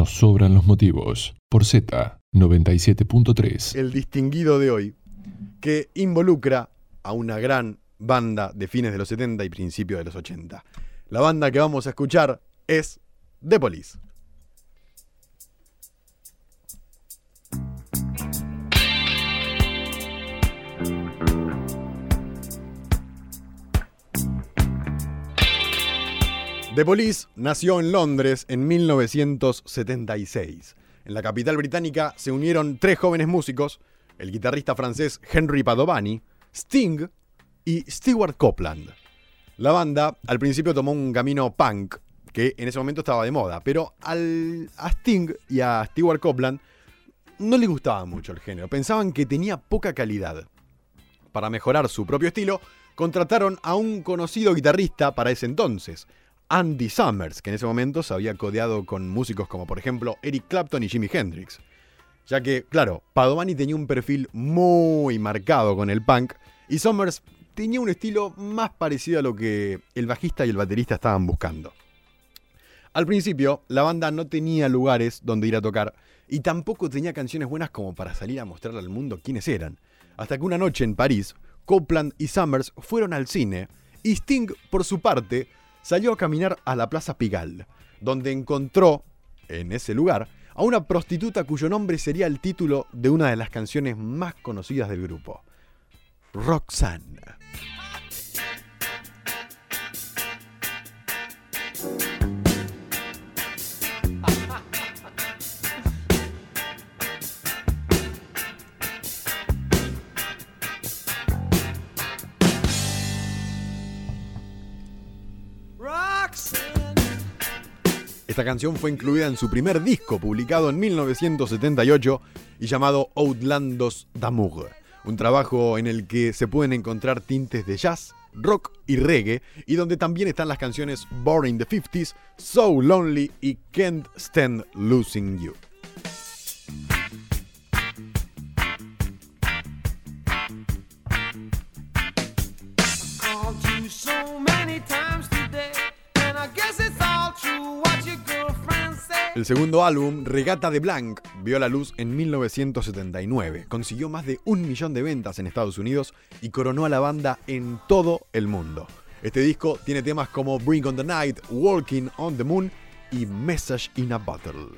nos sobran los motivos. Por Z 97.3. El distinguido de hoy, que involucra a una gran banda de fines de los 70 y principios de los 80. La banda que vamos a escuchar es The Police. The Police nació en Londres en 1976. En la capital británica se unieron tres jóvenes músicos, el guitarrista francés Henry Padovani, Sting y Stewart Copeland. La banda al principio tomó un camino punk, que en ese momento estaba de moda, pero al, a Sting y a Stewart Copeland no les gustaba mucho el género, pensaban que tenía poca calidad. Para mejorar su propio estilo, contrataron a un conocido guitarrista para ese entonces, Andy Summers, que en ese momento se había codeado con músicos como por ejemplo Eric Clapton y Jimi Hendrix. Ya que, claro, Padovani tenía un perfil muy marcado con el punk y Summers tenía un estilo más parecido a lo que el bajista y el baterista estaban buscando. Al principio, la banda no tenía lugares donde ir a tocar y tampoco tenía canciones buenas como para salir a mostrarle al mundo quiénes eran. Hasta que una noche en París, Copeland y Summers fueron al cine y Sting, por su parte, salió a caminar a la Plaza Pigalle, donde encontró, en ese lugar, a una prostituta cuyo nombre sería el título de una de las canciones más conocidas del grupo, Roxanne. Esta canción fue incluida en su primer disco, publicado en 1978 y llamado Outlandos d'Amour, un trabajo en el que se pueden encontrar tintes de jazz, rock y reggae, y donde también están las canciones Boring the 50s, So Lonely y Can't Stand Losing You. El segundo álbum, Regata de Blanc, vio la luz en 1979. Consiguió más de un millón de ventas en Estados Unidos y coronó a la banda en todo el mundo. Este disco tiene temas como Bring on the Night, Walking on the Moon y Message in a Bottle.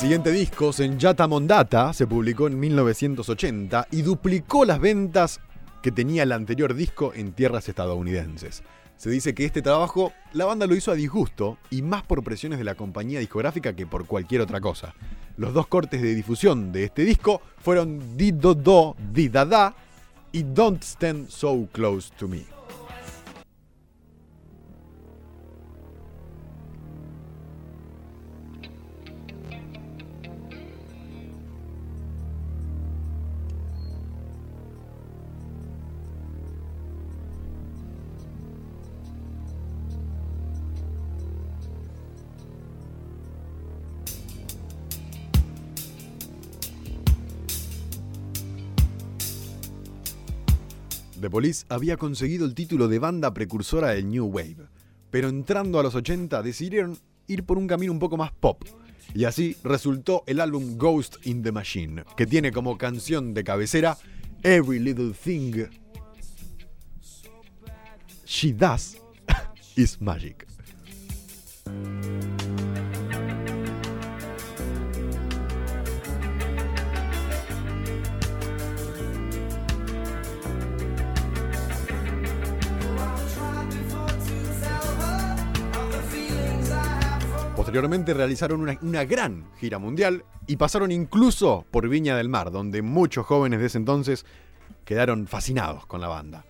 Siguiente disco, Senjata Mondata, se publicó en 1980 y duplicó las ventas que tenía el anterior disco en tierras estadounidenses. Se dice que este trabajo la banda lo hizo a disgusto y más por presiones de la compañía discográfica que por cualquier otra cosa. Los dos cortes de difusión de este disco fueron Di Do Do Di Da Da y Don't Stand So Close to Me. The Police había conseguido el título de banda precursora del New Wave, pero entrando a los 80 decidieron ir por un camino un poco más pop. Y así resultó el álbum Ghost in the Machine, que tiene como canción de cabecera Every Little Thing She Does is Magic. Posteriormente realizaron una, gran gira mundial y pasaron incluso por Viña del Mar, donde muchos jóvenes de ese entonces quedaron fascinados con la banda.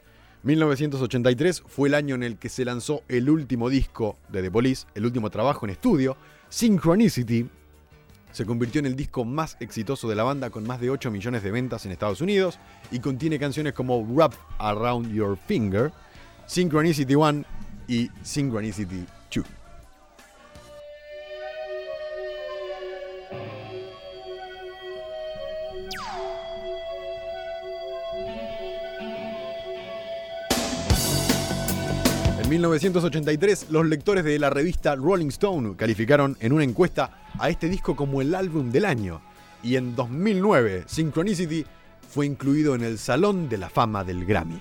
1983 fue el año en el que se lanzó el último disco de The Police, el último trabajo en estudio, Synchronicity. Se convirtió en el disco más exitoso de la banda con más de 8 millones de ventas en Estados Unidos y contiene canciones como Wrap Around Your Finger, Synchronicity 1 y Synchronicity 2. En 1983, los lectores de la revista Rolling Stone calificaron en una encuesta a este disco como el álbum del año. Y en 2009, Synchronicity fue incluido en el Salón de la Fama del Grammy.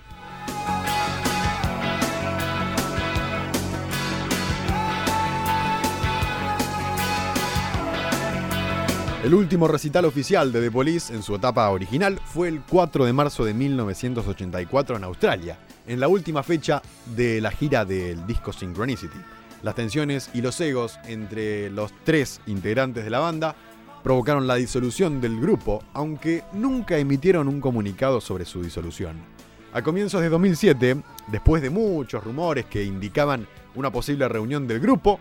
El último recital oficial de The Police en su etapa original fue el 4 de marzo de 1984 en Australia, en la última fecha de la gira del disco Synchronicity. Las tensiones y los egos entre los tres integrantes de la banda provocaron la disolución del grupo, aunque nunca emitieron un comunicado sobre su disolución. A comienzos de 2007, después de muchos rumores que indicaban una posible reunión del grupo,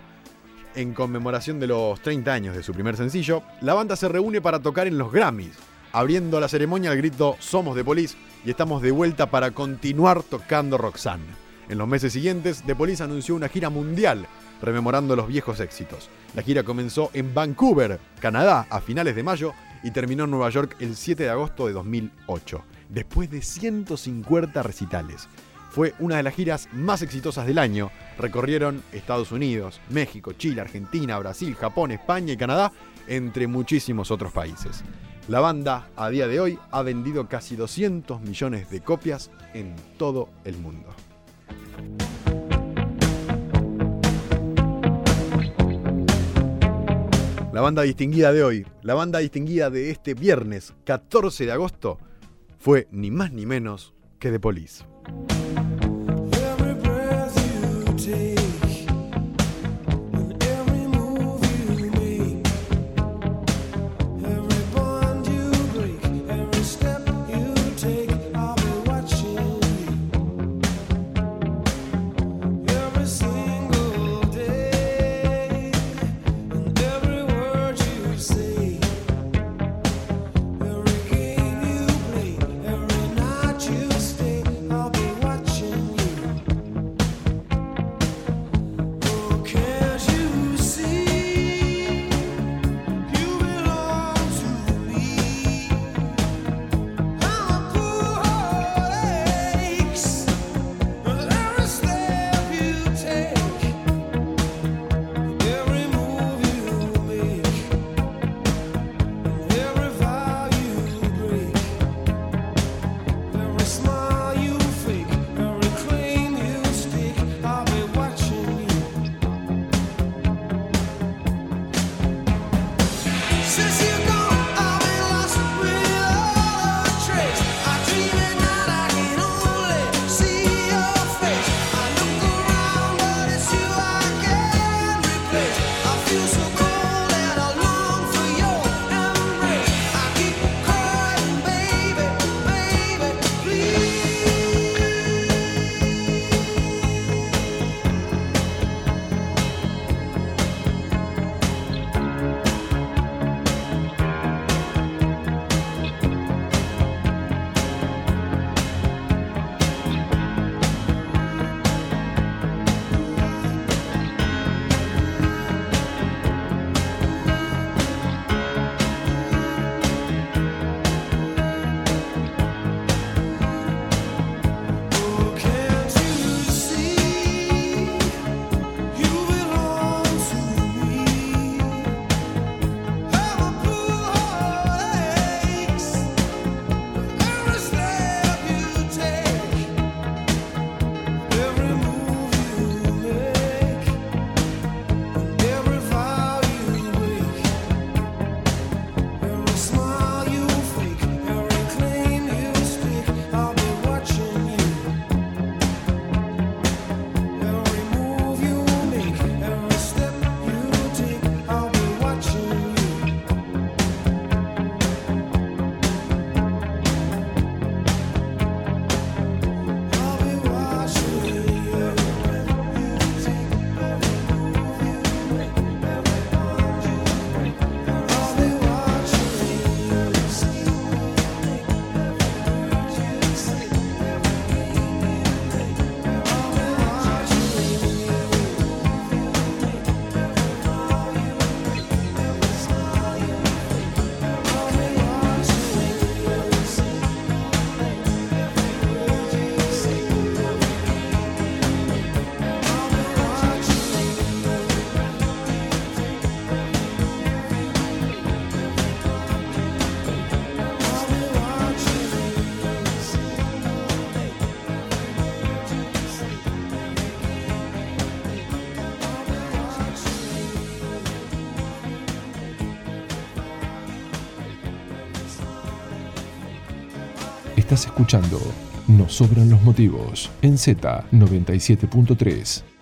en conmemoración de los 30 años de su primer sencillo, la banda se reúne para tocar en los Grammys, abriendo la ceremonia al grito Somos de Police y estamos de vuelta para continuar tocando Roxanne. En los meses siguientes, The Police anunció una gira mundial rememorando los viejos éxitos. La gira comenzó en Vancouver, Canadá, a finales de mayo y terminó en Nueva York el 7 de agosto de 2008, después de 150 recitales. Fue una de las giras más exitosas del año. Recorrieron Estados Unidos, México, Chile, Argentina, Brasil, Japón, España y Canadá, entre muchísimos otros países. La banda, a día de hoy, ha vendido casi 200 millones de copias en todo el mundo. La banda distinguida de hoy, la banda distinguida de este viernes 14 de agosto, fue ni más ni menos que The Police. Every breath you take. Estás escuchando Nos sobran los motivos en Z97.3.